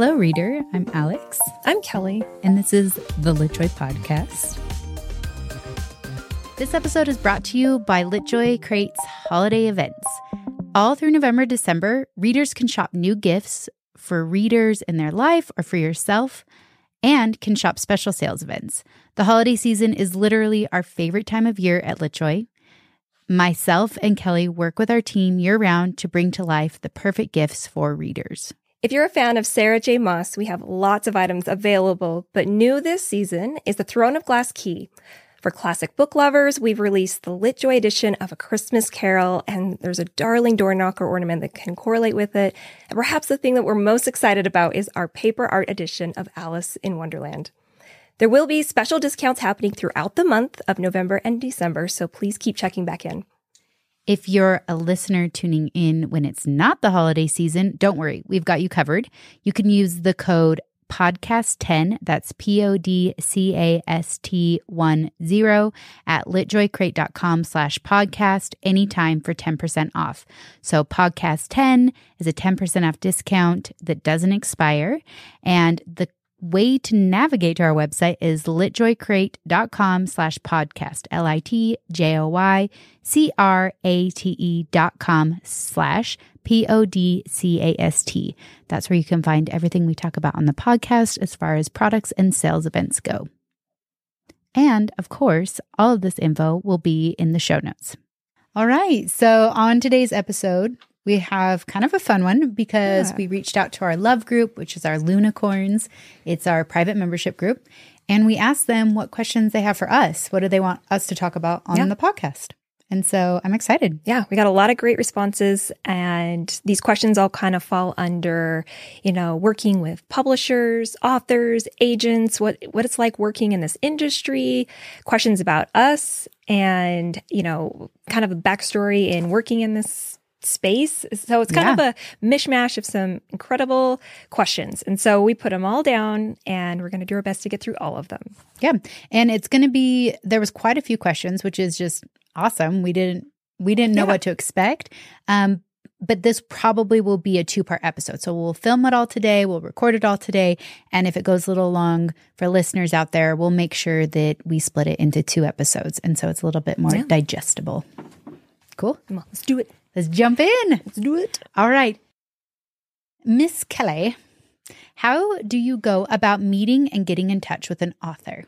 Hello, reader. I'm Alix. I'm Kelly. And this is the LitJoy Podcast. This episode is brought to you by LitJoy Crate's holiday events. All through November, December, readers can shop new gifts for readers in their life or for yourself and can shop special sales events. The holiday season is literally our favorite time of year at LitJoy. Myself and Kelly work with our team year round to bring to life the perfect gifts for readers. If you're a fan of Sarah J. Maas, we have lots of items available, but new this season is the Throne of Glass Key. For classic book lovers, we've released the LitJoy edition of A Christmas Carol, and there's a darling door knocker ornament that can correlate with it. And perhaps the thing that we're most excited about is our paper art edition of Alice in Wonderland. There will be special discounts happening throughout the month of November and December, so please keep checking back in. If you're a listener tuning in when it's not the holiday season, don't worry, we've got you covered. You can use the code podcast10 that's p-o-d-c-a-s-t 1 0 at litjoycrate.com slash podcast anytime for 10% off so podcast 10 is a 10% off discount that doesn't expire and the way to navigate to our website is litjoycrate.com slash podcast, L-I-T-J-O-Y-C-R-A-T-E dot com slash P-O-D-C-A-S-T. That's where you can find everything we talk about on the podcast as far as products and sales events go. And of course, all of this info will be in the show notes. All right. So on today's episode, we have kind of a fun one because yeah. we reached out to our love group, which is our Lunicorns. It's our private membership group. And we asked them what questions they have for us. What do they want us to talk about on yeah. the podcast? And so I'm excited. Yeah, we got a lot of great responses. And these questions all kind of fall under, you know, working with publishers, authors, agents, what, what it's like working in this industry, questions about us, and, you know, kind of a backstory in working in this space. So it's kind yeah. of a mishmash of some incredible questions. And so we put them all down and we're going to do our best to get through all of them. Yeah. And it's going to be there was quite a few questions, which is just awesome. We didn't we didn't know yeah. what to expect. Um but this probably will be a two part episode. So we'll film it all today, we'll record it all today. And if it goes a little long for listeners out there, we'll make sure that we split it into two episodes. And so it's a little bit more yeah. digestible. Cool. Come on, let's do it. Let's jump in. Let's do it. All right. Miss Kelly, how do you go about meeting and getting in touch with an author?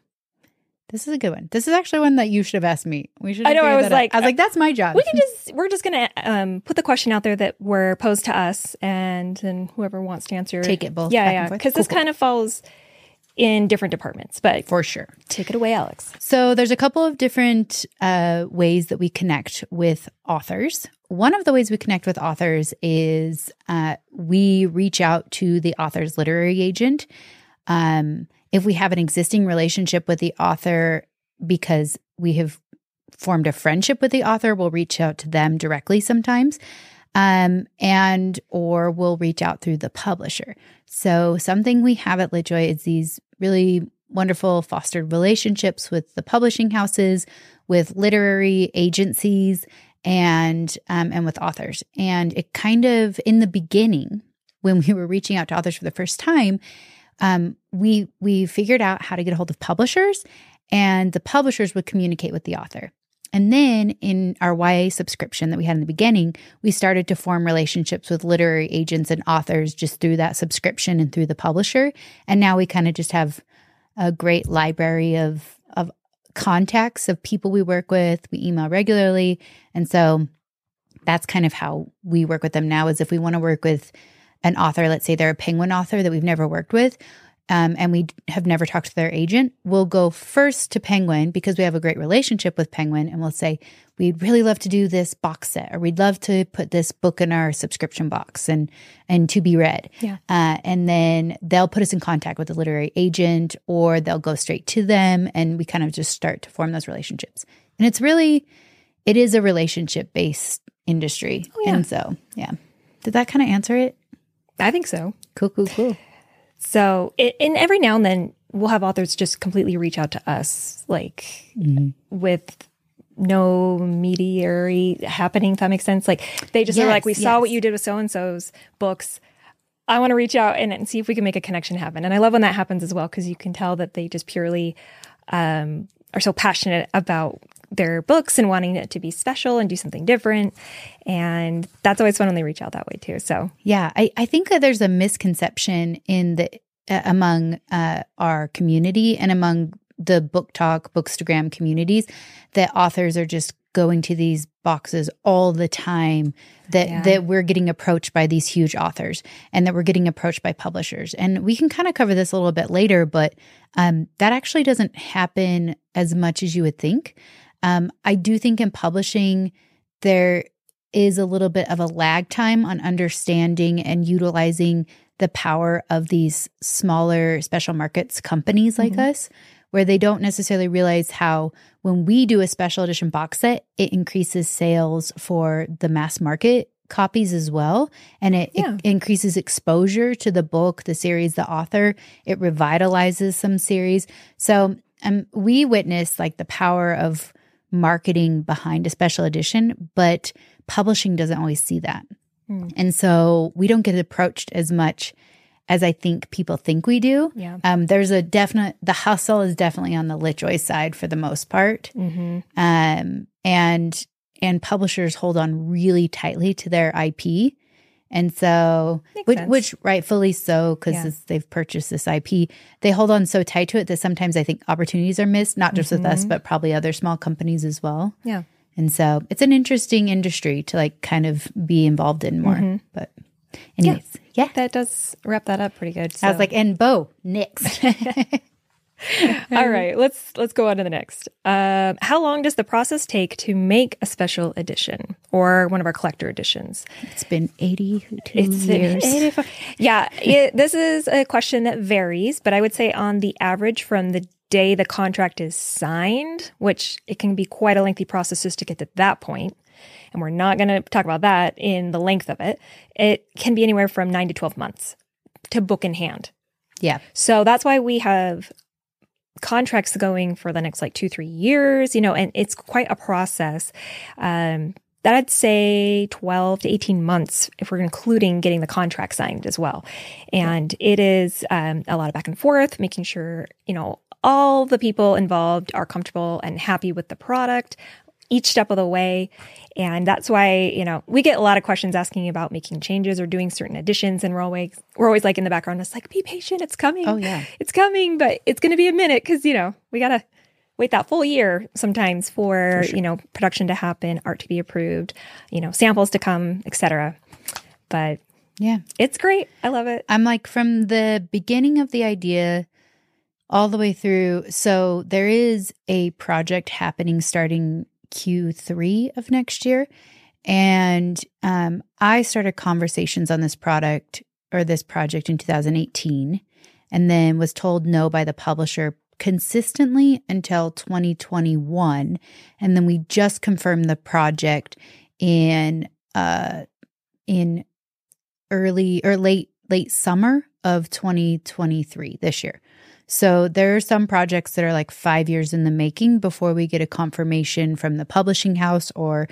This is a good one. This is actually one that you should have asked me. We should. I know. I was like, I was like, that's my job. We can just. We're just gonna um, put the question out there that were posed to us, and then whoever wants to answer, take it both. Yeah, yeah. Because cool, this cool. kind of falls in different departments, but for sure. Take it away, Alix. So there's a couple of different uh, ways that we connect with authors. One of the ways we connect with authors is uh, we reach out to the author's literary agent. Um, if we have an existing relationship with the author because we have formed a friendship with the author, we'll reach out to them directly sometimes um, and or we'll reach out through the publisher. So something we have at LitJoy is these really wonderful fostered relationships with the publishing houses, with literary agencies, and um, and with authors. And it kind of in the beginning, when we were reaching out to authors for the first time, um, we we figured out how to get a hold of publishers, and the publishers would communicate with the author. And then in our YA subscription that we had in the beginning, we started to form relationships with literary agents and authors just through that subscription and through the publisher. And now we kind of just have a great library of of contacts of people we work with. We email regularly. And so that's kind of how we work with them now is if we want to work with an author, let's say they're a penguin author that we've never worked with, um, and we have never talked to their agent, we'll go first to Penguin because we have a great relationship with Penguin, and we'll say we'd really love to do this box set, or we'd love to put this book in our subscription box and and to be read. Yeah. Uh, and then they'll put us in contact with the literary agent, or they'll go straight to them, and we kind of just start to form those relationships. And it's really, it is a relationship based industry, oh, yeah. and so yeah. Did that kind of answer it? I think so. Cool, cool, cool. So, it, and every now and then we'll have authors just completely reach out to us, like mm-hmm. with no mediary happening, if that makes sense. Like they just yes, are like, we yes. saw what you did with so and so's books. I want to reach out and, and, see if we can make a connection happen. And I love when that happens as well because you can tell that they just purely um, are so passionate about their books and wanting it to be special and do something different. And that's always fun when they reach out that way too. So yeah, I, I think that there's a misconception in the uh, among uh, our community and among the BookTok bookstagram communities that authors are just going to these boxes all the time that yeah. that we're getting approached by these huge authors and that we're getting approached by publishers and we can kind of cover this a little bit later but um, that actually doesn't happen as much as you would think um, i do think in publishing there is a little bit of a lag time on understanding and utilizing the power of these smaller special markets companies like mm-hmm. us where they don't necessarily realize how when we do a special edition box set, it increases sales for the mass market copies as well. And it, yeah. it, increases exposure to the book, the series, the author. It revitalizes some series. So um, we witness like the power of marketing behind a special edition, but publishing doesn't always see that. Mm. And so we don't get approached as much as I think people think we do. Yeah. Um, there's a definite, the hustle is definitely on the LitJoy side for the most part. Mm-hmm. Um, and, and publishers hold on really tightly to their IP. And so, which, which, rightfully so, because yeah. they've purchased this IP, they hold on so tight to it that sometimes I think opportunities are missed, not just mm-hmm. with us, mm-hmm. but probably other small companies as well. Yeah. And so it's an interesting industry to like kind of be involved in more. Mm-hmm. But Anyways, yeah. yeah. That does wrap that up pretty good. So. I was like, and Bo, next. All right, let's let's go on to the next. Um, how long does the process take to make a special edition or one of our collector editions? It's been eighty-two it's years. 85. Yeah, it, this is a question that varies, but I would say on the average, from the day the contract is signed, which it can be quite a lengthy process just to get to that point, and we're not going to talk about that in the length of it, it can be anywhere from nine to 12 months to book in hand. Yeah. So that's why we have contracts going for the next like two, three years, you know, and it's quite a process. Um, that I'd say 12 to 18 months if we're including getting the contract signed as well. And it is um, a lot of back and forth, making sure, you know, all the people involved are comfortable and happy with the product each step of the way. And that's why, you know, we get a lot of questions asking about making changes or doing certain additions. And we're always, we're always like in the background, it's like, be patient. It's coming. Oh, yeah. It's coming, but it's going to be a minute because, you know, we got to wait that full year sometimes for, for sure. you know, production to happen, art to be approved, you know, samples to come, etc. But yeah, it's great. I love it. I'm like from the beginning of the idea all the way through. So there is a project happening starting Q3 of next year. And um, I started conversations on this product or this project in 2018 and then was told no by the publisher consistently until 2021 and then we just confirmed the project in uh in early or late late summer of 2023 this year so there are some projects that are like five years in the making before we get a confirmation from the publishing house, or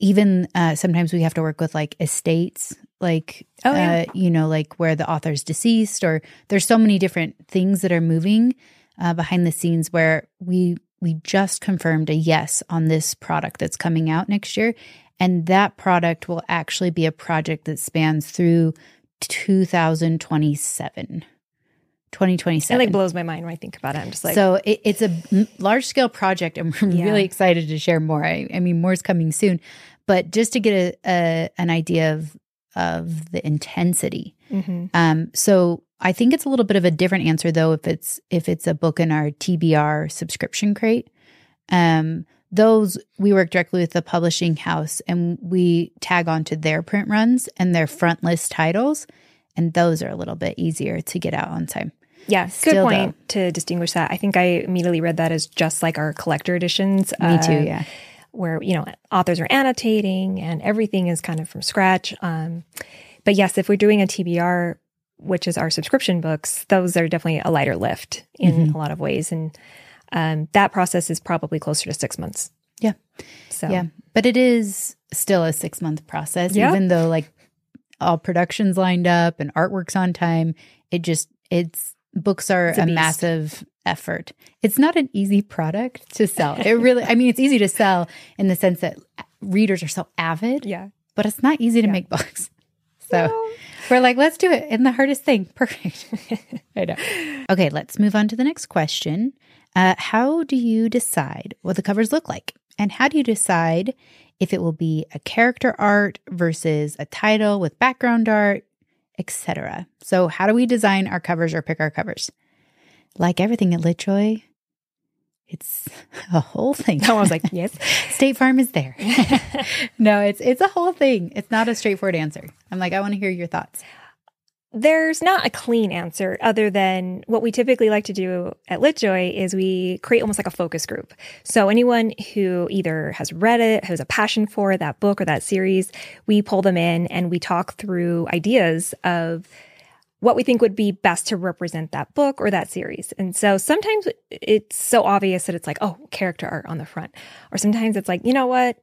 even uh, sometimes we have to work with like estates, like, oh, yeah. uh, you know, like where the author's deceased, or there's so many different things that are moving uh, behind the scenes where we we just confirmed a yes on this product that's coming out next year. And that product will actually be a project that spans through 2027. 2027. It like blows my mind when I think about it. I'm just like, so it, it's a large scale project, and we're yeah. really excited to share more. I, I, mean, more's coming soon, but just to get a, a an idea of of the intensity. Mm-hmm. Um, so I think it's a little bit of a different answer though if it's if it's a book in our TBR subscription crate. Um, those we work directly with the publishing house and we tag onto their print runs and their front list titles and those are a little bit easier to get out on time. Yeah, good point though. to distinguish that. I think I immediately read that as just like our collector editions. Me uh, too, yeah. Where, you know, authors are annotating and everything is kind of from scratch. Um, but yes, if we're doing a TBR, which is our subscription books, those are definitely a lighter lift in mm-hmm. a lot of ways. And um, that process is probably closer to six months. Yeah. So, yeah. But it is still a six month process, yeah. even though like all productions lined up and artwork's on time. It just it's books are It's a a, massive effort. It's not an easy product to sell. It really I mean it's easy to sell in the sense that readers are so avid, Yeah. but it's not easy to Yeah. make books. So we're like, let's do it. And the hardest thing. Perfect. I know. Okay, let's move on to the next question. Uh, how do you decide what the covers look like? And how do you decide if it will be a character art versus a title with background art, etc.? So, how do we design our covers or pick our covers? Like everything at LitJoy, it's a whole thing. I was like, yes. State Farm is there. no, it's it's a whole thing. It's not a straightforward answer. I'm like, I want to hear your thoughts. There's not a clean answer other than what we typically like to do at LitJoy is we create almost like a focus group. So anyone who either has read it, has a passion for that book or that series, we pull them in and we talk through ideas of what we think would be best to represent that book or that series. And so sometimes it's so obvious that it's like, oh, character art on the front. Or sometimes it's like, you know what?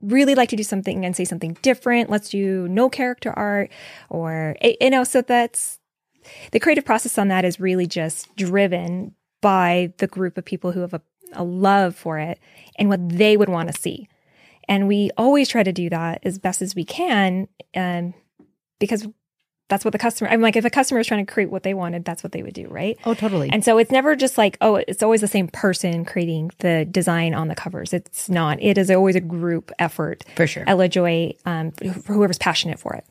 Really like to do something and say something different. Let's do no character art or, you know, so that's the creative process on that is really just driven by the group of people who have a, a love for it and what they would want to see. And we always try to do that as best as we can um, because that's what the customer, I'm like, if a customer is trying to create what they wanted, that's what they would do, right? Oh, totally. And so it's never just like, oh, it's always the same person creating the design on the covers. It's not. It is always a group effort. For sure. Ella Joy, um, for whoever's passionate for it.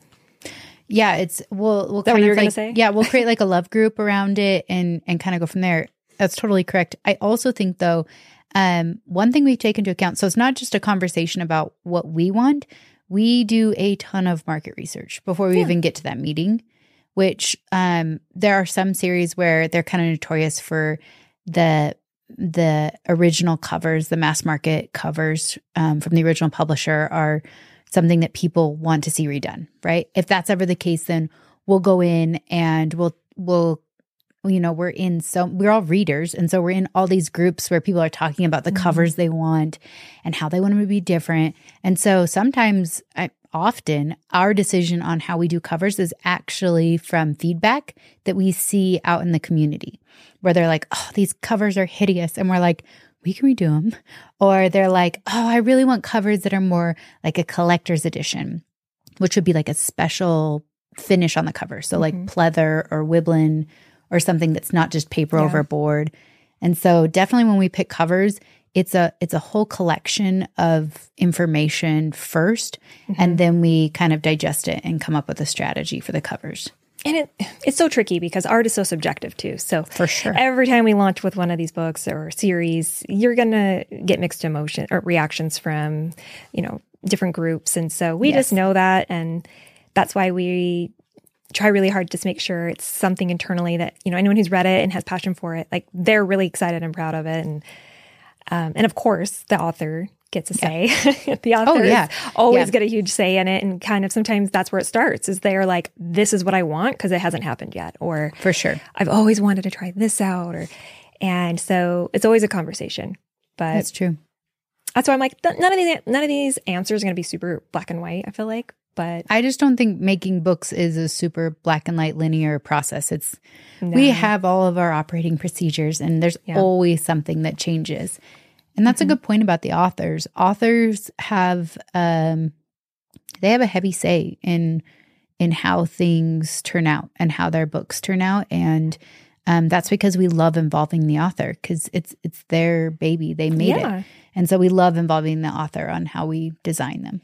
Yeah, it's we'll we'll that what kind you of were gonna like, say? yeah, we'll create like a love group around it and and kind of go from there. That's totally correct. I also think though, um, one thing we take into account, so it's not just a conversation about what we want. We do a ton of market research before we Yeah. even get to that meeting. Which um, there are some series where they're kind of notorious for the the original covers, the mass market covers um, from the original publisher are something that people want to see redone, right? If that's ever the case, then we'll go in and we'll we'll you know we're in so we're all readers and so we're in all these groups where people are talking about the Mhm. covers they want and how they want them to be different and so sometimes I, often our decision on how we do covers is actually from feedback that we see out in the community where they're like oh these covers are hideous and we're like we can redo them or they're like oh i really want covers that are more like a collector's edition which would be like a special finish on the cover so like Mhm. pleather or Wibalin or something that's not just paper Yeah. over board and so definitely when we pick covers it's a it's a whole collection of information 1st Mm-hmm. and then we kind of digest it and come up with a strategy for the covers And it it's so tricky because art is so subjective too. So for sure every time we launch with one of these books or series, you're gonna get mixed emotion or reactions from, you know, different groups. And so we just know that and that's why we try really hard to make sure it's something internally that, you know, anyone who's read it and has passion for it, like they're really excited and proud of it. And um, and of course the author gets a say. the author Oh, yeah. always Yeah. get a huge say in it. And kind of sometimes that's where it starts is they're like, this is what I want because it hasn't happened yet. Or for sure I've always wanted to try this out or and so it's always a conversation. But that's true that's why I'm like none of these none of these answers are going to be super black and white, I feel like. But I just don't think making books is a super black and white linear process. It's we have all of our operating procedures and there's Yeah. always something that changes. And that's Mhm. a good point about the authors. Authors have um they have a heavy say in in how things turn out and how their books turn out and um, that's because we love involving the author because it's it's their baby they made it and so we love involving the author on how we design them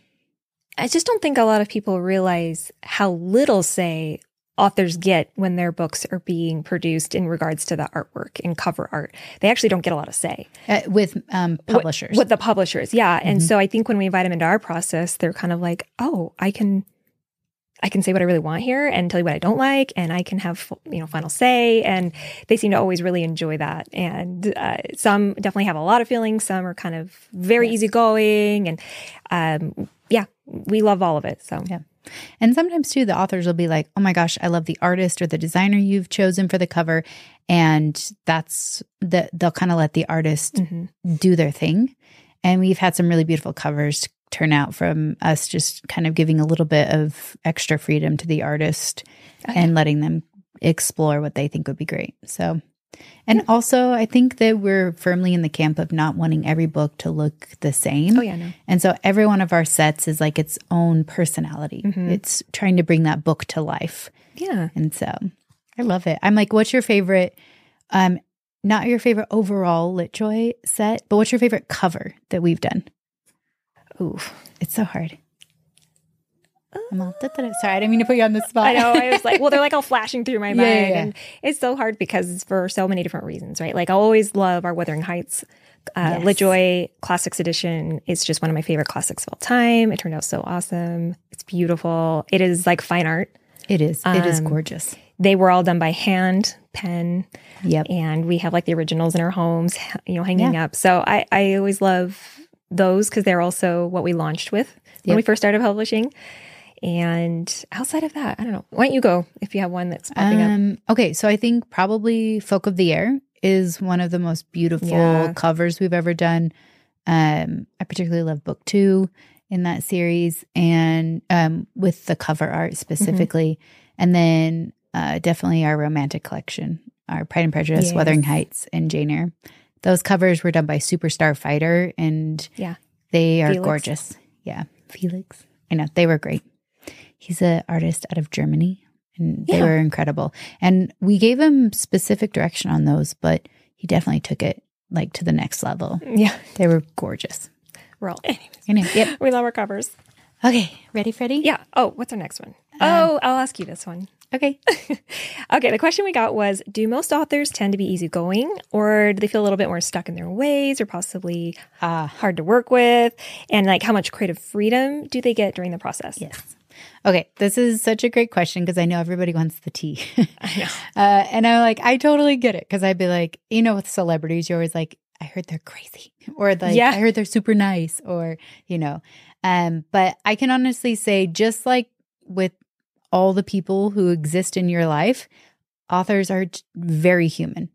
I just don't think a lot of people realize how little say authors get when their books are being produced in regards to the artwork and cover art. They actually don't get a lot of say. uh, with um, publishers with the publishers yeah and Mhm. so i think when we invite them into our process they're kind of like oh i can i can say what i really want here and tell you what i don't like and i can have you know final say and they seem to always really enjoy that and uh, some definitely have a lot of feelings some are kind of very easygoing and um, we love all of it so Yeah. And sometimes too, the authors will be like, "Oh my gosh, I love the artist or the designer you've chosen for the cover," and that's that they'll kind of let the artist Mhm. do their thing. And we've had some really beautiful covers turn out from us just kind of giving a little bit of extra freedom to the artist Oh, and letting them explore what they think would be great. So, and also, I think that we're firmly in the camp of not wanting every book to look the same. Oh yeah, no. And so every one of our sets is like its own personality. Mm-hmm. It's trying to bring that book to life. Yeah. And so I love it. I'm like, what's your favorite um not your favorite overall LitJoy set, but what's your favorite cover that we've done? Ooh. It's so hard. I'm all, da, da, da. Sorry, I didn't mean to put you on the spot. I know. I was like, well, they're like all flashing through my mind. yeah, yeah. And it's so hard because it's for so many different reasons, right? Like, I always love our Wuthering Heights. Uh, Yes. LitJoy Classics Edition is just one of my favorite classics of all time. It turned out so awesome. It's beautiful. It is like fine art. It is. It is Um, gorgeous. They were all done by hand, pen, Yep. and we have like the originals in our homes, you know, hanging up. So I, I always love those because they're also what we launched with when Yep. we first started publishing. And outside of that, I don't know. Why don't you go if you have one that's popping up? Um, okay, so I think probably Folk of the Air is one of the most beautiful Yeah. covers we've ever done. Um, I particularly love book two in that series, and um, with the cover art specifically, and then uh, definitely our romantic collection, our Pride and Prejudice, Yes. Wuthering Heights, and Jane Eyre. Those covers were done by Superstar Fighter, and Yeah. they are Felix. gorgeous. Yeah, Felix. I know they were great. He's an artist out of Germany, and they Yeah. were incredible. And we gave him specific direction on those, but he definitely took it like to the next level. Yeah. They were gorgeous. We're all, anyways, Anyway, yep. we love our covers. Okay, ready, Freddie? Yeah. Oh, what's our next one? Um, oh, I'll ask you this one. Okay. Okay, the question we got was Do most authors tend to be easygoing, or do they feel a little bit more stuck in their ways, or possibly Ah, hard to work with? And like, how much creative freedom do they get during the process? yes. Okay, this is such a great question because I know everybody wants the tea. I know. Uh, and I'm like, I totally get it because I'd be like, you know, with celebrities, you're always like, I heard they're crazy, or like, Yeah. I heard they're super nice, or you know. Um, but I can honestly say, just like with all the people who exist in your life, authors are very human.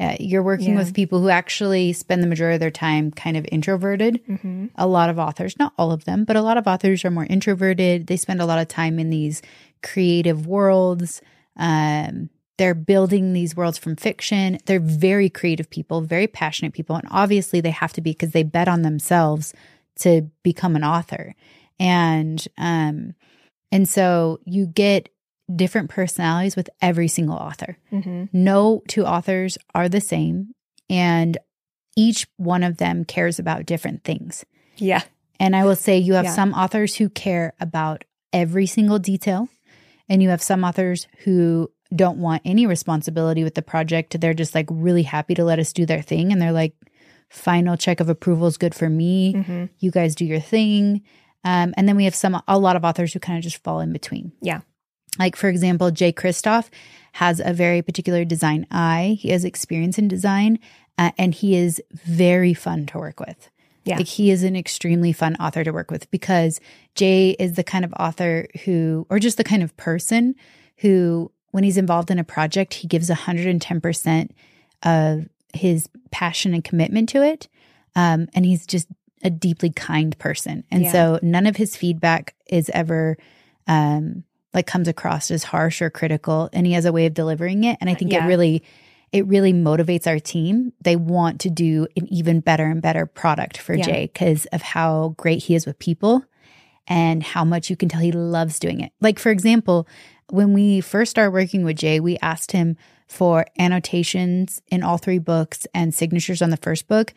Uh, you're working Yeah. with people who actually spend the majority of their time kind of introverted hmm a lot of authors, not all of them, but a lot of authors are more introverted. They spend a lot of time in these creative worlds. Um, they're building these worlds from fiction. They're very creative people, very passionate people. And obviously, they have to be because they bet on themselves to become an author. And, um, and so you get different personalities with every single author. Hmm no two authors are the same and each one of them cares about different things. Yeah. and i will say you have Yeah. some authors who care about every single detail and you have some authors who don't want any responsibility with the project. They're just like really happy to let us do their thing and they're like final check of approval is good for me. Hmm you guys do your thing. Um, and then we have some a lot of authors who kind of just fall in between. Yeah. Like, for example, Jay Kristoff has a very particular design eye. He has experience in design, uh, and he is very fun to work with. Yeah. Like, he is an extremely fun author to work with because Jay is the kind of author who, or just the kind of person who, when he's involved in a project, he gives 110% of his passion and commitment to it. Um, and he's just a deeply kind person. And Yeah. so none of his feedback is ever, um, like comes across as harsh or critical and he has a way of delivering it and i uh, think Yeah. it really it really motivates our team they want to do an even better and better product for Yeah. jay because of how great he is with people and how much you can tell he loves doing it like for example when we first started working with jay we asked him for annotations in all three books and signatures on the first book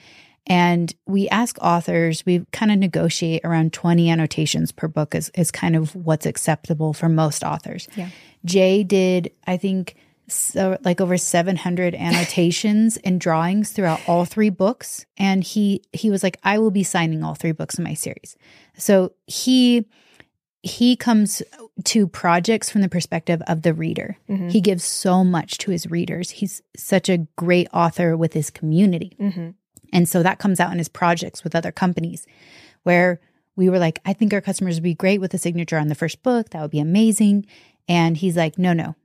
and we ask authors, we kind of negotiate around 20 annotations per book is, is kind of what's acceptable for most authors. Yeah. Jay did, I think, so like over 700 annotations and drawings throughout all three books. And he he was like, I will be signing all three books in my series. So he he comes to projects from the perspective of the reader. Mhm. He gives so much to his readers. He's such a great author with his community. hmm And so that comes out in his projects with other companies where we were like, I think our customers would be great with a signature on the first book. That would be amazing. And he's like, no, no,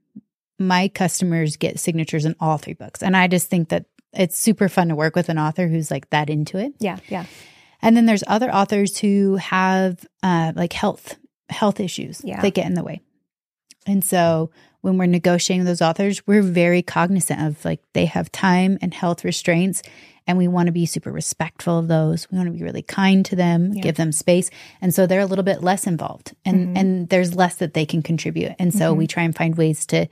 my customers get signatures in all three books. And I just think that it's super fun to work with an author who's like that into it. Yeah. Yeah. And then there's other authors who have uh, like health health issues Yeah. that get in the way. And so when we're negotiating with those authors, we're very cognizant of like they have time and health restraints and we want to be super respectful of those. We want to be really kind to them, Yeah. give them space. And so they're a little bit less involved and Mhm. and there's less that they can contribute. And so Mhm. we try and find ways to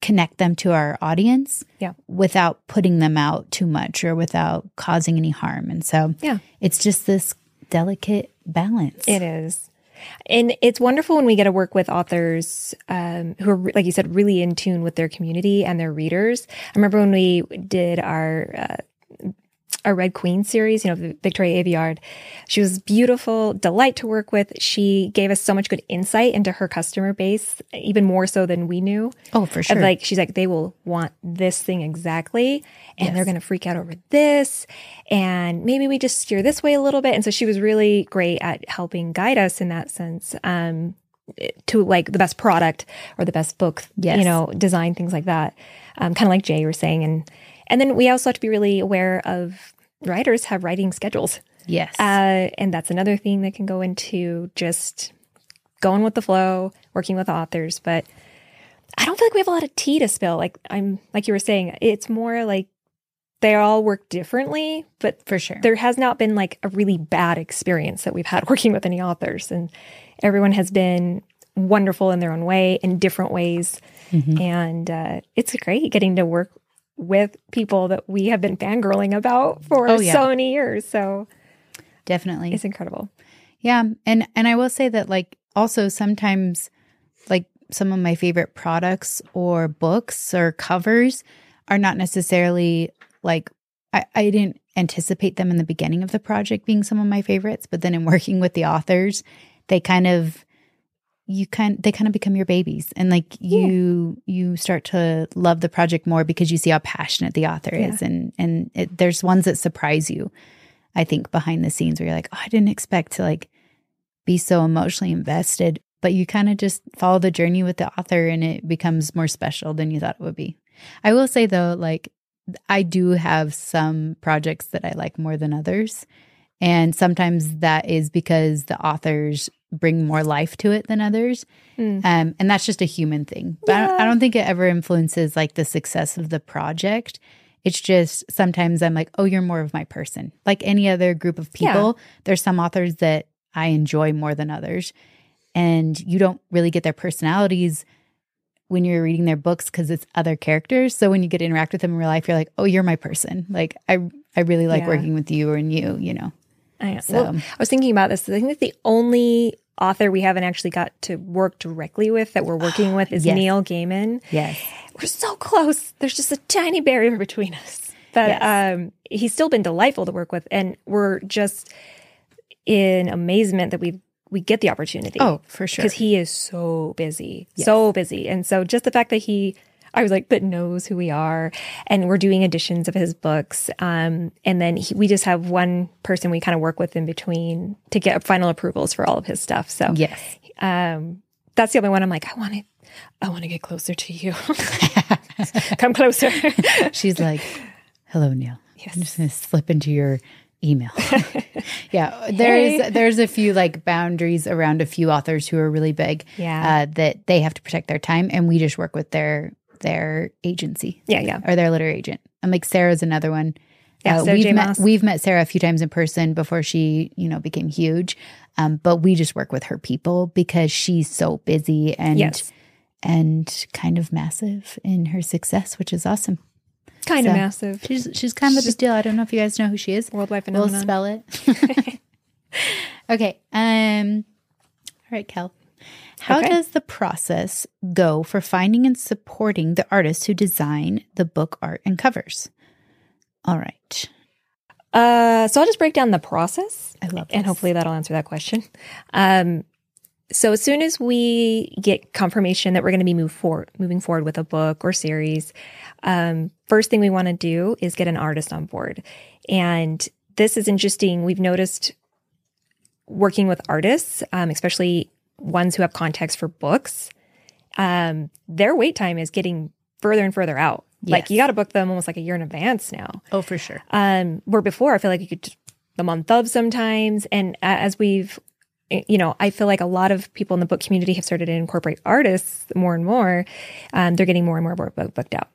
connect them to our audience Yeah. without putting them out too much or without causing any harm. And so Yeah. it's just this delicate balance. It is. And it's wonderful when we get to work with authors um, who are, like you said, really in tune with their community and their readers. I remember when we did our uh, our Red Queen series, you know, Victoria Aveyard. She was beautiful, delight to work with. She gave us so much good insight into her customer base, even more so than we knew. Oh, for sure. like she's like they will want this thing exactly and Yes. they're going to freak out over this and maybe we just steer this way a little bit and so she was really great at helping guide us in that sense um to like the best product or the best book Yes. you know design things like that um, kind of like jay you were saying and and then we also have to be really aware of writers have writing schedules yes. uh, and that's another thing that can go into just going with the flow, working with authors. But I don't feel like we have a lot of tea to spill. Like I'm, like you were saying, it's more like they all work differently, but for sure. there has not been like a really bad experience that we've had working with any authors. And everyone has been wonderful in their own way, in different ways. Mhm. And uh, it's great getting to work with people that we have been fangirling about for Oh, yeah. so many years. So Definitely. it's incredible. Yeah, and and I will say that like also sometimes like some of my favorite products or books or covers are not necessarily like I, I didn't anticipate them in the beginning of the project being some of my favorites, but then in working with the authors, they kind of you kind they kind of become your babies and like you you start to love the project more because you see how passionate the author is and and it, there's ones that surprise you i think behind the scenes where you're like oh i didn't expect to like be so emotionally invested but you kind of just follow the journey with the author and it becomes more special than you thought it would be. I will say though like i do have some projects that i like more than others and sometimes that is because the authors bring more life to it than others. Mm. um, and that's just a human thing. But I, don't, I don't think it ever influences like the success of the project. It's just sometimes i'm like oh you're more of my person. Like any other group of Yeah. people there's some authors that i enjoy more than others. And you don't really get their personalities when you're reading their books because it's other characters. So when you get to interact with them in real life you're like oh you're my person. Like i i really like Yeah. working with you and you you know I, So- well, I was thinking about this. I think that the only author we haven't actually got to work directly with that we're working with is Yes. Neil Gaiman. yes We're so close. There's just a tiny barrier between us. But Yes. um, he's still been delightful to work with, and we're just in amazement that we we get the opportunity. oh for sure because he is so busy, Yes. so busy. And so just the fact that he, I was like, that knows who we are, and we're doing editions of his books. Um, and then he, we just have one person we kind of work with in between to get final approvals for all of his stuff. So yes um, that's the only one I'm like, I want to, I want to get closer to you. Come closer. She's like, "Hello, Neil. I'm just going to slip into your email." yeah, there's Hey. there's a few like boundaries around a few authors who are really big. Yeah. uh, that they have to protect their time, and we just work with their their agency yeah, yeah. or their literary agent. I'm like, Sarah's another one. Yeah, Uh, we've met we've met Sarah a few times in person before she you know became huge, um, but we just work with her people because she's so busy and Yes. and kind of massive in her success, which is awesome. Kind of massive. She's she's kind of a big deal. I don't know if you guys know who she is. Worldwide We'll spell it. okay. Um. All right, Kel. How Okay. does the process go for finding and supporting the artists who design the book art and covers? All right. Uh, so I'll just break down the process. I love and hopefully that'll answer that question. Um, so as soon as we get confirmation that we're going to be move forward, moving forward with a book or series, um, first thing we want to do is get an artist on board. And this is interesting. We've noticed working with artists, um, especially ones who have context for books, um, their wait time is getting further and further out. Like you got to book them almost like a year in advance now. Oh, for sure. Um, where before I feel like you could the month of sometimes. And as we've, you know, I feel like a lot of people in the book community have started to incorporate artists more and more. Um, they're getting more and more booked out.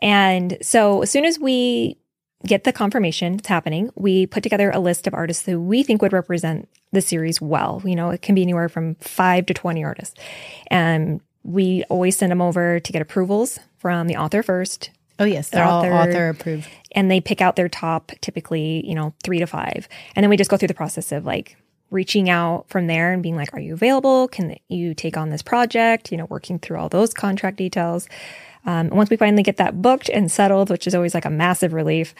And so as soon as we get the confirmation it's happening, we put together a list of artists who we think would represent the series well. You know, it can be anywhere from five to 20 artists. And we always send them over to get approvals from the author first. Oh, yes. They're author, all author approved. And they pick out their top, typically, you know, three to five. And then we just go through the process of like reaching out from there and being like, are you available? Can you take on this project? You know, working through all those contract details. Um, once we finally get that booked and settled, which is always like a massive relief,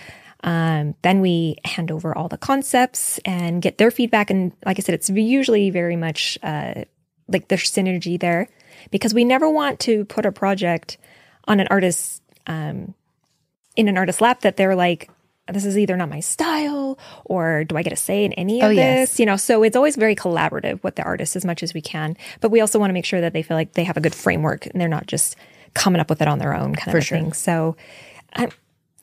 um, then we hand over all the concepts and get their feedback. And like I said, it's usually very much uh, like there's synergy there because we never want to put a project on an artist um, in an artist lap that they're like, this is either not my style or do I get a say in any of oh, this? Yes. You know, so it's always very collaborative with the artist as much as we can. But we also want to make sure that they feel like they have a good framework and they're not just coming up with it on their own kind For of sure. thing. So I,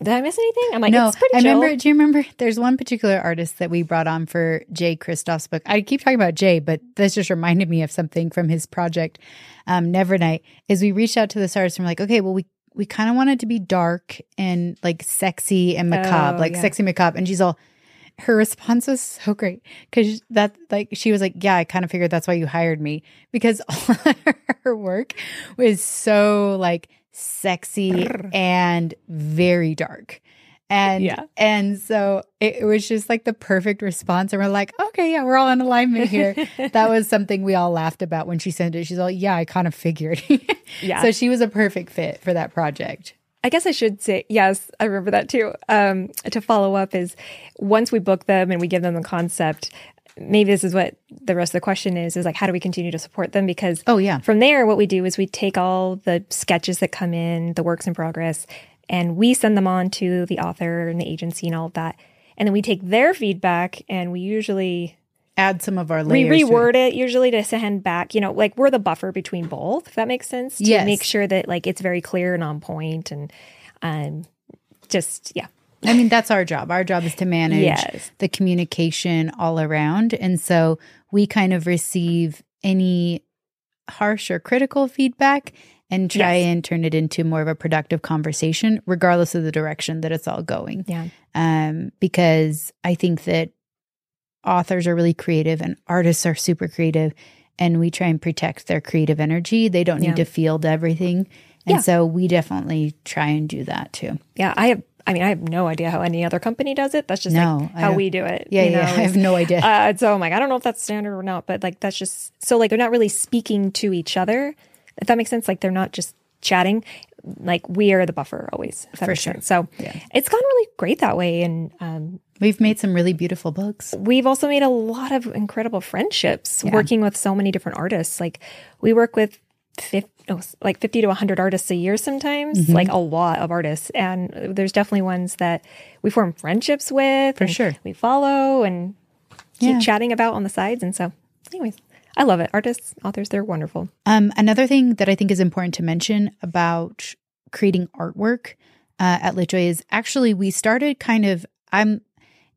did I miss anything? I'm like, no, it's pretty I remember, do you remember there's one particular artist that we brought on for Jay Kristoff's book? I keep talking about Jay, but this just reminded me of something from his project, um, Nevernight, is we reached out to this artist and we're like, okay, well, we, we kind of want it to be dark and like sexy and macabre, oh, like yeah. sexy macabre. And she's all, her response was so great because that like she was like yeah i kind of figured that's why you hired me because all her work was so like sexy and very dark. And yeah. and so it, it, was just like the perfect response and we're like okay yeah we're all in alignment here. That was something we all laughed about when she sent it. She's all yeah i kind of figured. Yeah. So she was a perfect fit for that project I guess I should say, yes, I remember that too. Um, to follow up is once we book them and we give them the concept, maybe this is what the rest of the question is, is like, how do we continue to support them? Because oh yeah, from there, what we do is we take all the sketches that come in, the works in progress, and we send them on to the author and the agency and all of that. And then we take their feedback and we usually add some of our layers. We reword it. it usually to send back, you know, like we're the buffer between both, if that makes sense. To yes. make sure that like it's very clear and on point and um just yeah. I mean, that's our job. Our job is to manage yes. the communication all around. And so we kind of receive any harsh or critical feedback and try yes. and turn it into more of a productive conversation, regardless of the direction that it's all going. Yeah. Um, because I think that authors are really creative and artists are super creative and we try and protect their creative energy. They don't need yeah. to field everything. And yeah. so we definitely try and do that too. Yeah, I have I mean, I have no idea how any other company does it. That's just no, like how we do it. Yeah, yeah. Know? I have no idea. Uh, so I'm like, I don't know if that's standard or not, but like that's just so like they're not really speaking to each other. If that makes sense, like they're not just chatting. Like we are the buffer always. For sure. Sense. So yeah. it's gone really great that way, and um, We've made some really beautiful books. We've also made a lot of incredible friendships yeah. working with so many different artists. Like we work with 50, oh, like 50 to 100 artists a year sometimes, mm-hmm. like a lot of artists. And there's definitely ones that we form friendships with. For sure. We follow and keep yeah. chatting about on the sides. And so, anyways, I love it. Artists, authors, they're wonderful. Um, another thing that I think is important to mention about creating artwork uh, at LitJoy is actually we started kind of, I'm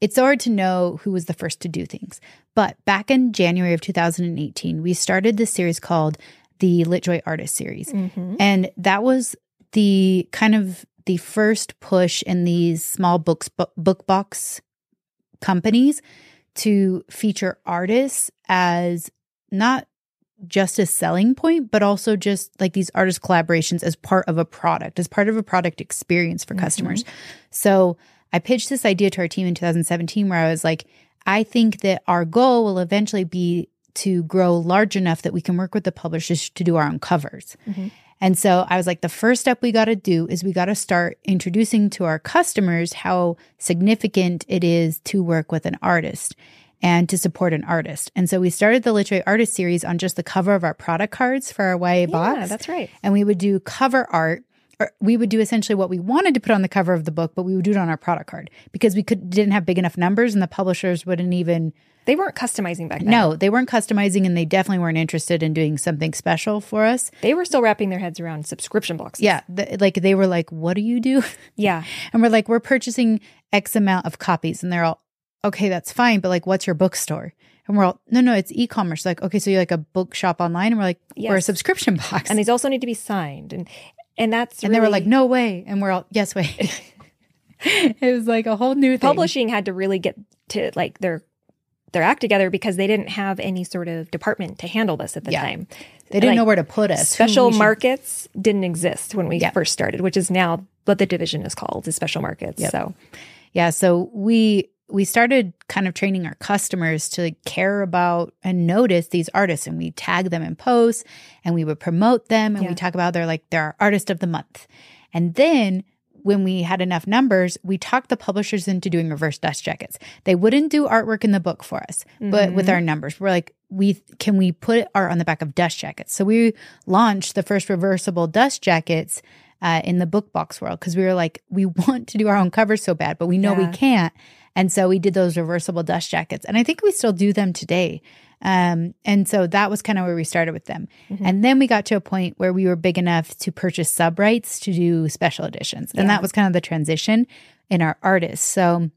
it's hard to know who was the first to do things. But back in January of 2018, we started this series called the LitJoy Artist Series. Mm-hmm. And that was the kind of the first push in these small books book box companies to feature artists as not just a selling point, but also just like these artist collaborations as part of a product, as part of a product experience for mm-hmm. customers. So I pitched this idea to our team in 2017 where I was like, I think that our goal will eventually be to grow large enough that we can work with the publishers to do our own covers. Mm-hmm. And so I was like, the first step we got to do is we got to start introducing to our customers how significant it is to work with an artist and to support an artist. And so we started the Literary Artist series on just the cover of our product cards for our YA box. Yeah, that's right. And we would do cover art or we would do essentially what we wanted to put on the cover of the book, but we would do it on our product card because we could didn't have big enough numbers, and the publishers wouldn't even. They weren't customizing back then. No, they weren't customizing, and they definitely weren't interested in doing something special for us. They were still wrapping their heads around subscription boxes. Yeah, like they were like, "What do you do?" Yeah, and we're like, "We're purchasing X amount of copies," and they're all, okay, that's fine, but like, what's your bookstore? And we're all, no, no, it's e-commerce. Like, okay, so you're like a bookshop online, and we're like, we're a subscription box. And these also need to be signed. And and that's and they were like, no way. And we're all, yes, way. it was like a whole new thing. publishing had to really get to like their their act together because they didn't have any sort of department to handle this at the Yeah. time. They didn't like, know where to put us. Special should- markets didn't exist when we Yeah. first started, which is now what the division is called, is special markets. Yep. So Yeah. So we we started kind of training our customers to care about and notice these artists and we tag them in posts and we would promote them and Yeah. we talk about they're like they're our artist of the month. And then when we had enough numbers, we talked the publishers into doing reverse dust jackets. They wouldn't do artwork in the book for us, but with our numbers, we're like, we can we put art on the back of dust jackets? So we launched the first reversible dust jackets uh, in the book box world because we were like, we want to do our own covers so bad, but we know Yeah. we can't. And so we did those reversible dust jackets. And I think we still do them today. Um, and so that was kind of where we started with them. And then we got to a point where we were big enough to purchase sub rights to do special editions. And Yeah. that was kind of the transition in our artists. So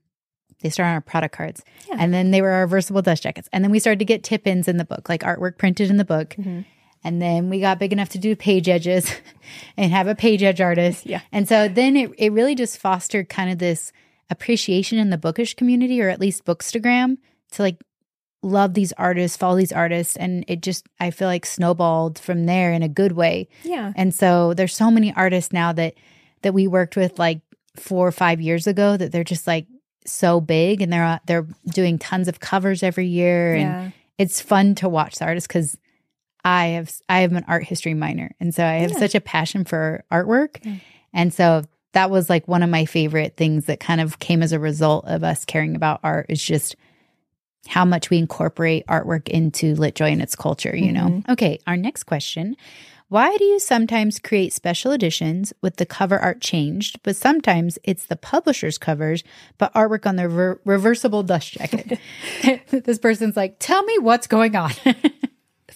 they started on our product cards. Yeah. And then they were our reversible dust jackets. And then we started to get tip ins in the book, like artwork printed in the book. Mm-hmm. And then we got big enough to do page edges and have a page edge artist. Yeah. And so then it, it really just fostered kind of this appreciation in the bookish community or at least bookstagram to like love these artists, follow these artists. And it just, I feel like snowballed from there in a good way. yeah. And so there's so many artists now that that we worked with like four or five years ago that they're just like so big and they're uh, they're doing tons of covers every year and it's fun to watch the artists because I have I am an art history minor and so I have Yeah. such a passion for artwork Yeah. and so that was like one of my favorite things that kind of came as a result of us caring about art is just how much we incorporate artwork into LitJoy and its culture, you know? Mm-hmm. Okay, our next question. Why do you sometimes create special editions with the cover art changed, but sometimes it's the publisher's covers, but artwork on the rever- reversible dust jacket? this person's like, tell me what's going on.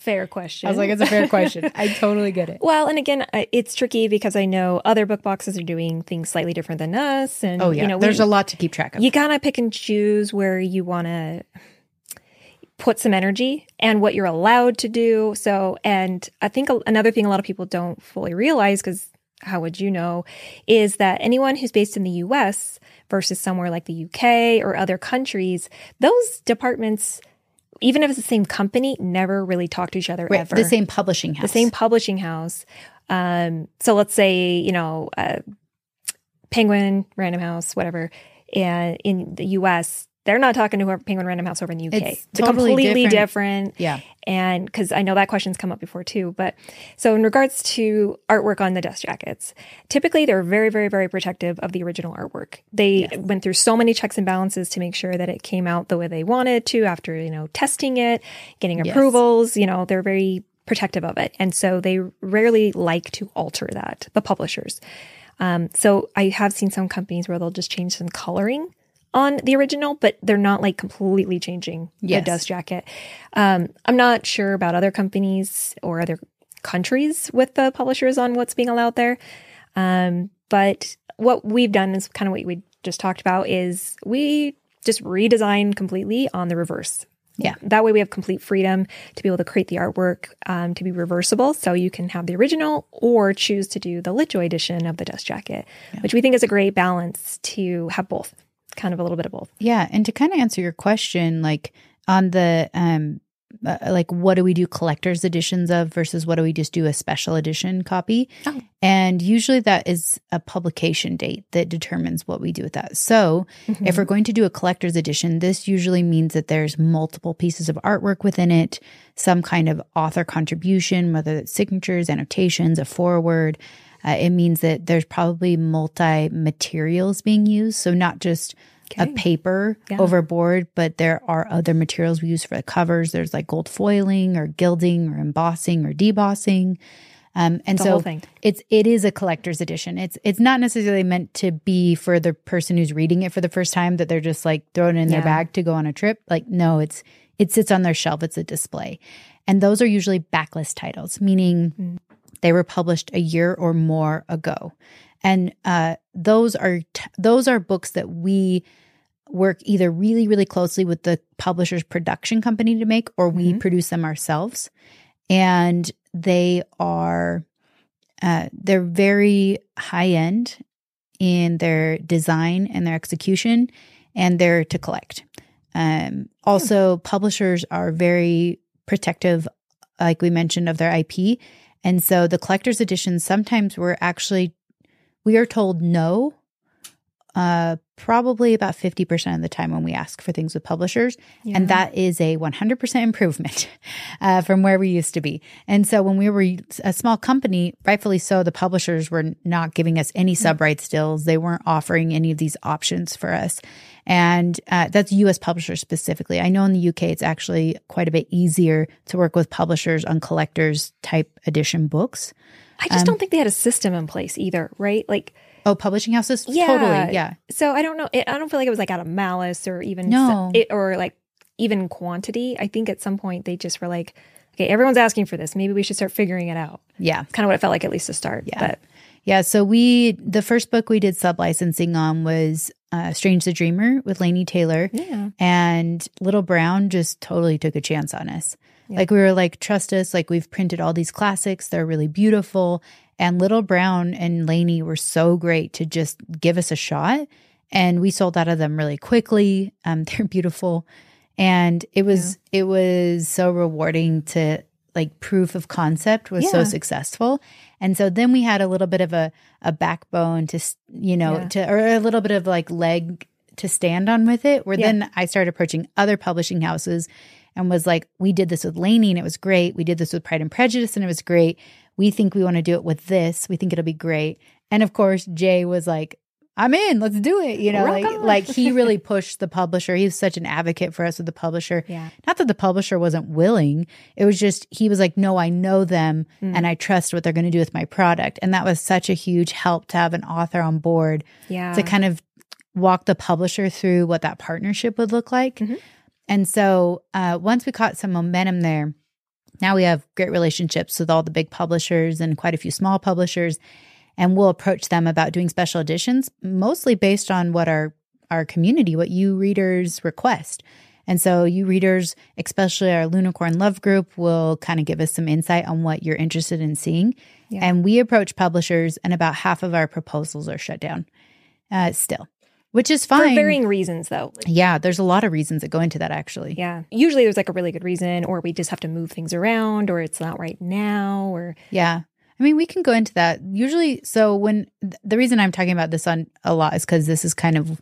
Fair question. I was like, it's a fair question. I totally get it. well, and again, it's tricky because I know other book boxes are doing things slightly different than us, and Oh, yeah. you know, There's we, a lot to keep track of. you gotta pick and choose where you want to put some energy and what you're allowed to do. So, and I think another thing a lot of people don't fully realize because how would you know is that anyone who's based in the US versus somewhere like the UK or other countries, those departments, even if it's the same company, never really talk to each other Right, ever the same publishing house. the same publishing house. Um, so let's say, you know, uh, Penguin, Random House, whatever, and in the US, they're not talking to Penguin Random House over in the UK. It's totally completely different. different. Yeah. And because I know that question's come up before too. But so in regards to artwork on the dust jackets, typically they're very, very, very protective of the original artwork. They went through so many checks and balances to make sure that it came out the way they wanted to after, you know, testing it, getting Yes. approvals, you know, they're very protective of it. And so they rarely like to alter that, the publishers. Um, so I have seen some companies where they'll just change some coloring on the original, but they're not like completely changing Yes. the dust jacket. Um, I'm not sure about other companies or other countries with the publishers on what's being allowed there. Um, but what we've done is kind of what we just talked about is we just redesign completely on the reverse. Yeah. That way we have complete freedom to be able to create the artwork um, to be reversible. So you can have the original or choose to do the LitJoy edition of the dust jacket, which we think is a great balance to have both, kind of a little bit of both. Yeah, and to kind of answer your question, like on the um, uh, like what do we do collector's editions of versus what do we just do a special edition copy? Oh. And usually that is a publication date that determines what we do with that. So Mm-hmm. if we're going to do a collector's edition, this usually means that there's multiple pieces of artwork within it, some kind of author contribution, whether it's signatures, annotations, a foreword. Uh, it means that there's probably multi materials being used. So not just a paper Yeah. overboard, but there are other materials we use for the covers. There's like gold foiling or gilding or embossing or debossing. Um, and The so it's it is a collector's edition. It's it's not necessarily meant to be for the person who's reading it for the first time that they're just like throwing it in their bag to go on a trip. Like no, it's it sits on their shelf. It's a display, and those are usually backlist titles, meaning Mm. They were published a year or more ago, and uh, those are t- those are books that we work either really, really closely with the publisher's production company to make, or we Mhm. produce them ourselves. And they are, uh, they're very high end in their design and their execution, and they're to collect. Um, also, publishers are very protective, like we mentioned, of their IP. And so the collector's editions, sometimes we're actually, we are told no, uh, probably about 50% of the time when we ask for things with publishers. Yeah. And that is a 100% improvement uh, from where we used to be. And so when we were a small company, rightfully so, the publishers were not giving us any sub rights deals. They weren't offering any of these options for us. And uh, that's US publishers specifically. I know in the UK, it's actually quite a bit easier to work with publishers on collectors type edition books. I just um, don't think they had a system in place either, right? Like, Oh, publishing houses? Yeah. Totally. Yeah. so I don't know. It, I don't feel like it was like out of malice or even No. it, or like even quantity. I think at some point they just were like, okay, everyone's asking for this. Maybe we should start figuring it out. Yeah. It's Kind of what it felt like at least to start. Yeah. But Yeah. So we, the first book we did sub licensing on was uh, Strange the Dreamer with Laini Taylor. yeah, And Little Brown just totally took a chance on us. Yeah. Like we were like, trust us. Like we've printed all these classics. They're really beautiful. And Little Brown and Laini were so great to just give us a shot. And we sold out of them really quickly. Um, they're beautiful. And it was it was so rewarding to like proof of concept was so successful. And so then we had a little bit of a a backbone to s- you know Yeah. to or a little bit of like leg to stand on with it where Yeah. then I started approaching other publishing houses and was like, we did this with Laini and it was great. We did this with Pride and Prejudice and it was great. We think we want to do it with this. We think it'll be great. And of course, Jay was like, I'm in, let's do it. You know, Rock like on. like he really pushed the publisher. He was such an advocate for us with the publisher. yeah, Not that the publisher wasn't willing. It was just he was like, No, I know them Mm. and I trust what they're going to do with my product. And that was such a huge help to have an author on board yeah. to kind of walk the publisher through what that partnership would look like. Mhm. And so uh, once we caught some momentum there, now we have great relationships with all the big publishers and quite a few small publishers. And we'll approach them about doing special editions, mostly based on what our our community, what you readers request. And so you readers, especially our Lunicorn Love group, will kind of give us some insight on what you're interested in seeing. Yeah. And we approach publishers, and about half of our proposals are shut down uh, still, which is fine. for varying reasons though. Like, yeah, there's a lot of reasons that go into that actually. yeah, usually there's like a really good reason, or we just have to move things around, or it's not right now, or Yeah. I mean, we can go into that. Usually, so when th- the reason I'm talking about this on a lot is because this is kind of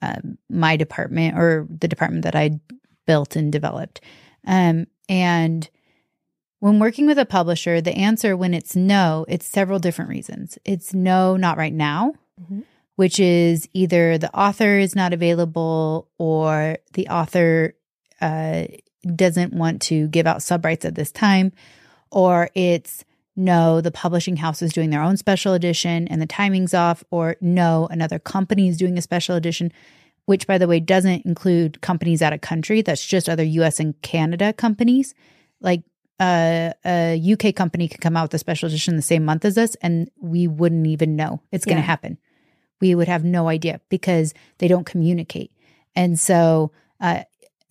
um, my department or the department that I built and developed. Um, and when working with a publisher, the answer when it's no, it's several different reasons. It's no, not right now, Mhm. Which is either the author is not available or the author uh, doesn't want to give out sub rights at this time, or it's no, the publishing house is doing their own special edition and the timing's off, or no, another company is doing a special edition, which, by the way, doesn't include companies out of country. That's just other US and Canada companies. Like uh, a UK company could come out with a special edition the same month as us, and we wouldn't even know it's going to happen. We would have no idea because they don't communicate. And so, uh,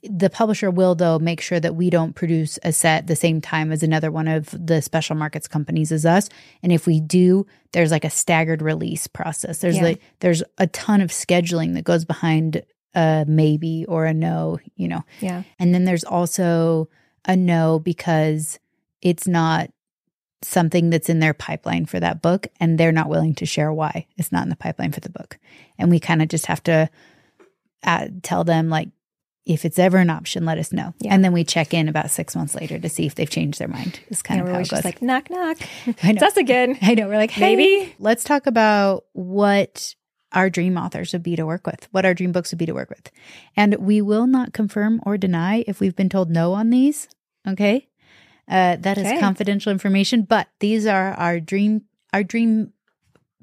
the publisher will though make sure that we don't produce a set the same time as another one of the special markets companies as us and if we do there's like a staggered release process there's Yeah. like there's a ton of scheduling that goes behind a maybe or a no you know yeah, and then there's also a no because it's not something that's in their pipeline for that book and they're not willing to share why it's not in the pipeline for the book and we kind of just have to uh, tell them like if it's ever an option let us know Yeah. and then we check in about six months later to see if they've changed their mind it's kind yeah. of how it goes just like knock knock. I It's know. us again. I know we're like hey, Maybe. let's talk about what our dream authors would be to work with, what our dream books would be to work with. And we will not confirm or deny if we've been told no on these. Okay. Uh, that is Okay. confidential information, but these are our dream, our dream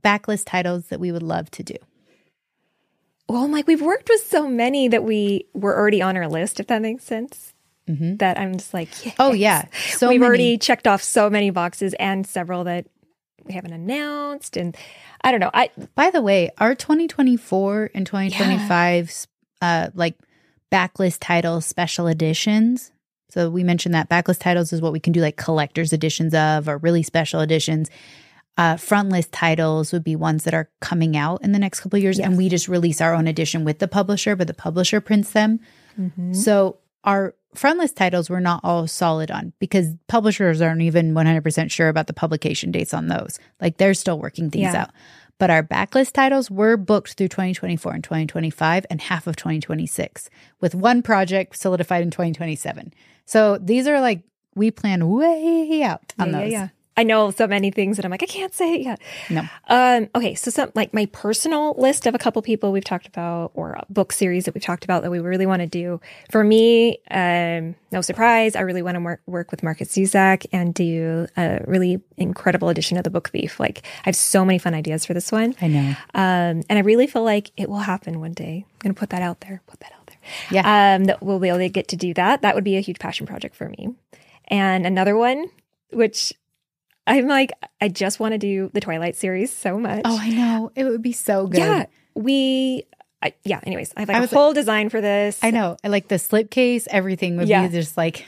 backlist titles that we would love to do. Well, I'm like, we've worked with so many that we were already on our list, if that makes sense. hmm That I'm just like, yes. Oh yeah. So we've many. already checked off so many boxes and several that we haven't announced. And I don't know. I By the way, our 2024 and 2025 uh, like backlist titles, special editions. So we mentioned that backlist titles is what we can do like collector's editions of or really special editions. Uh, front list titles would be ones that are coming out in the next couple of years, Yes. and we just release our own edition with the publisher, but the publisher prints them. So our front list titles we're not all solid on because publishers aren't even 100% sure about the publication dates on those. Like they're still working things Yeah. out. But our backlist titles were booked through 2024 and 2025 and half of 2026, with one project solidified in 2027. So these are like, we plan way out on yeah, those. yeah, yeah. I know so many things that I'm like, I can't say it yet. No. Um, okay, so some like my personal list of a couple people we've talked about or a book series that we've talked about that we really want to do. For me, um, no surprise, I really want to work, work with Markus Zusak and do a really incredible edition of the Book Thief. Like I have so many fun ideas for this one. I know. Um, and I really feel like it will happen one day. I'm going to put that out there. Put that out there. Yeah. Um, that we'll be able to get to do that. That would be a huge passion project for me. And another one, which I'm like, I just want to do the Twilight series so much. Oh, I know. It would be so good. yeah. We, I, yeah. Anyways, I have like I a whole design for this. I know. I like the slipcase, everything would Yeah. be just like,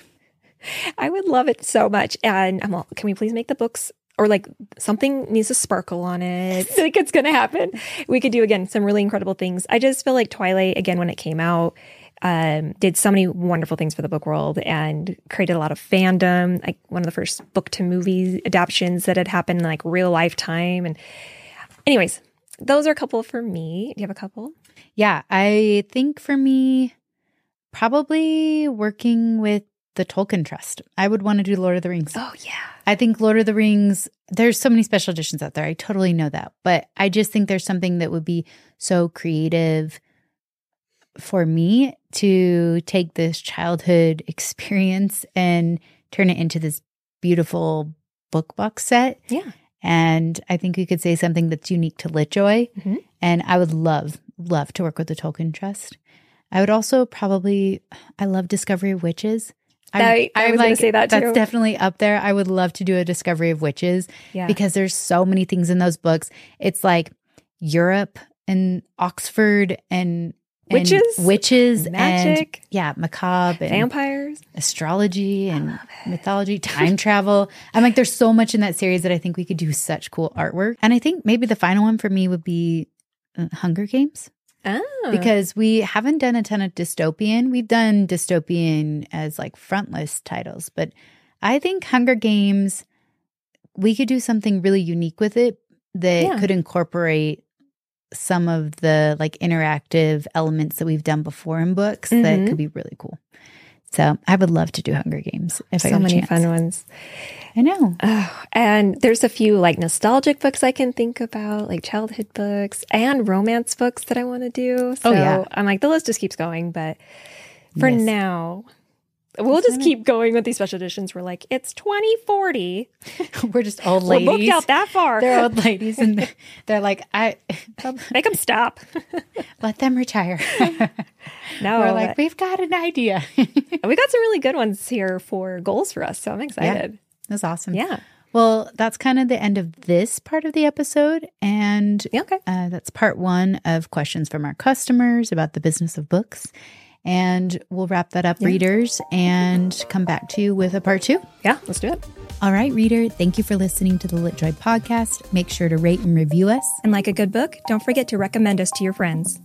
I would love it so much. And I'm all, can we please make the books or like something needs to sparkle on it? I think it's going to happen. We could do again some really incredible things. I just feel like Twilight, again, when it came out, um, did so many wonderful things for the book world and created a lot of fandom. Like one of the first book to movie adaptations that had happened in like real lifetime. And, anyways, those are a couple for me. Do you have a couple? Yeah, I think for me, probably working with the Tolkien Trust. I would want to do Lord of the Rings. Oh, yeah. I think Lord of the Rings, there's so many special editions out there. I totally know that. But I just think there's something that would be so creative for me to take this childhood experience and turn it into this beautiful book box set. Yeah. And I think we could say something that's unique to LitJoy. Mhm. And I would love, love to work with the Tolkien Trust. I would also probably, I love Discovery of Witches. That- I was gonna say that too. That's definitely up there. I would love to do a Discovery of Witches Yeah. because there's so many things in those books. It's like Europe and Oxford and Witches, witches, magic, and yeah, macabre and Vampires. astrology and mythology, time travel. I'm like, there's so much in that series that I think we could do such cool artwork. And I think maybe the final one for me would be uh, Hunger Games Oh. because we haven't done a ton of dystopian. We've done dystopian as like front list titles, but I think Hunger Games, we could do something really unique with it that Yeah. could incorporate some of the like interactive elements that we've done before in books that Mhm. could be really cool. So I would love to do Hunger Games if I so got many fun ones. I know. Oh, and there's a few like nostalgic books I can think about, like childhood books and romance books that I want to do. So Oh, yeah. I'm like, the list just keeps going. But for Yes. now, we'll just keep going with these special editions. We're like, it's 2040. We're just old ladies. We're booked out that far. they're old ladies, and they're- they're like, I Make them stop. let them retire. No, We're like, we've got an idea. we got some really good ones here for goals for us. So I'm excited. That's awesome. Yeah. Well, that's kind of the end of this part of the episode. And Yeah. Okay. uh, that's part one of questions from our customers about the business of books. And we'll wrap that up, readers, and come back to you with a part two. Yeah. Let's do it. All right, reader, thank you for listening to the Lit LitJoy podcast. Make sure to rate and review us. And like a good book, don't forget to recommend us to your friends.